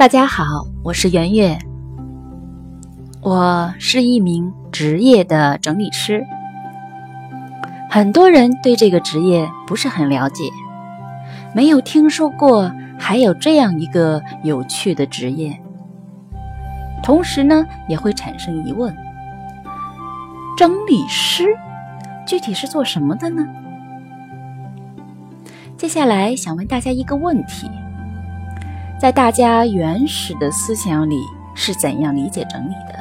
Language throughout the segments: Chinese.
大家好，我是圆圆，我是一名职业的整理师。很多人对这个职业不是很了解，没有听说过还有这样一个有趣的职业。同时呢，也会产生疑问：整理师具体是做什么的呢？接下来想问大家一个问题。在大家原始的思想里是怎样理解整理的？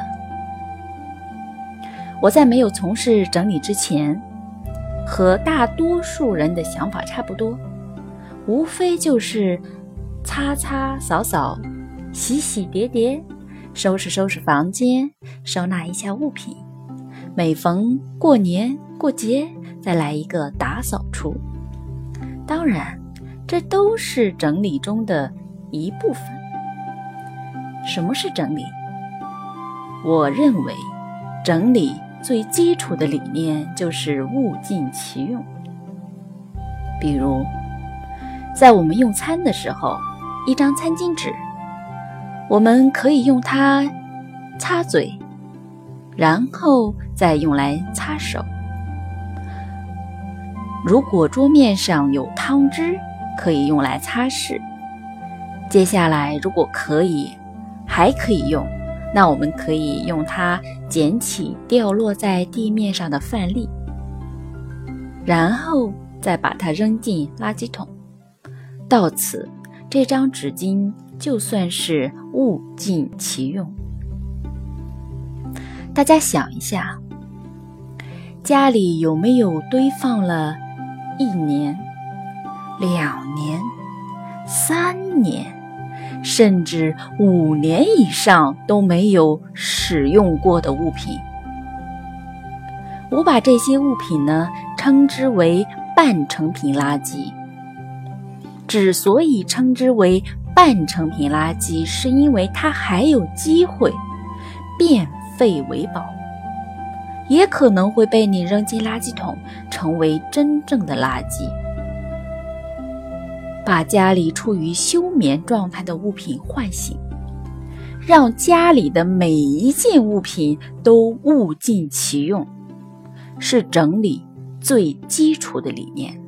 我在没有从事整理之前，和大多数人的想法差不多，无非就是擦擦扫扫、洗洗叠叠、收拾收拾房间、收纳一下物品，每逢过年过节再来一个打扫除。当然，这都是整理中的。一部分。什么是整理？我认为，整理最基础的理念就是物尽其用。比如，在我们用餐的时候，一张餐巾纸，我们可以用它擦嘴，然后再用来擦手。如果桌面上有汤汁，可以用来擦拭。接下来，如果可以，还可以用，那我们可以用它捡起掉落在地面上的饭粒，然后再把它扔进垃圾桶。到此，这张纸巾就算是物尽其用。大家想一下，家里有没有堆放了一年、两年、三年？甚至五年以上都没有使用过的物品，我把这些物品呢称之为半成品垃圾。之所以称之为半成品垃圾，是因为它还有机会变废为宝，也可能会被你扔进垃圾桶，成为真正的垃圾。把家里处于休眠状态的物品唤醒，让家里的每一件物品都物尽其用，是整理最基础的理念。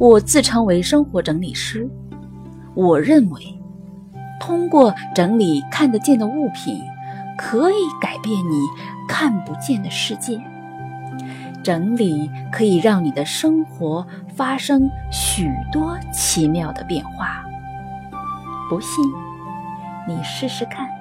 我自称为生活整理师，我认为，通过整理看得见的物品，可以改变你看不见的世界。整理可以让你的生活发生许多奇妙的变化，不信你试试看。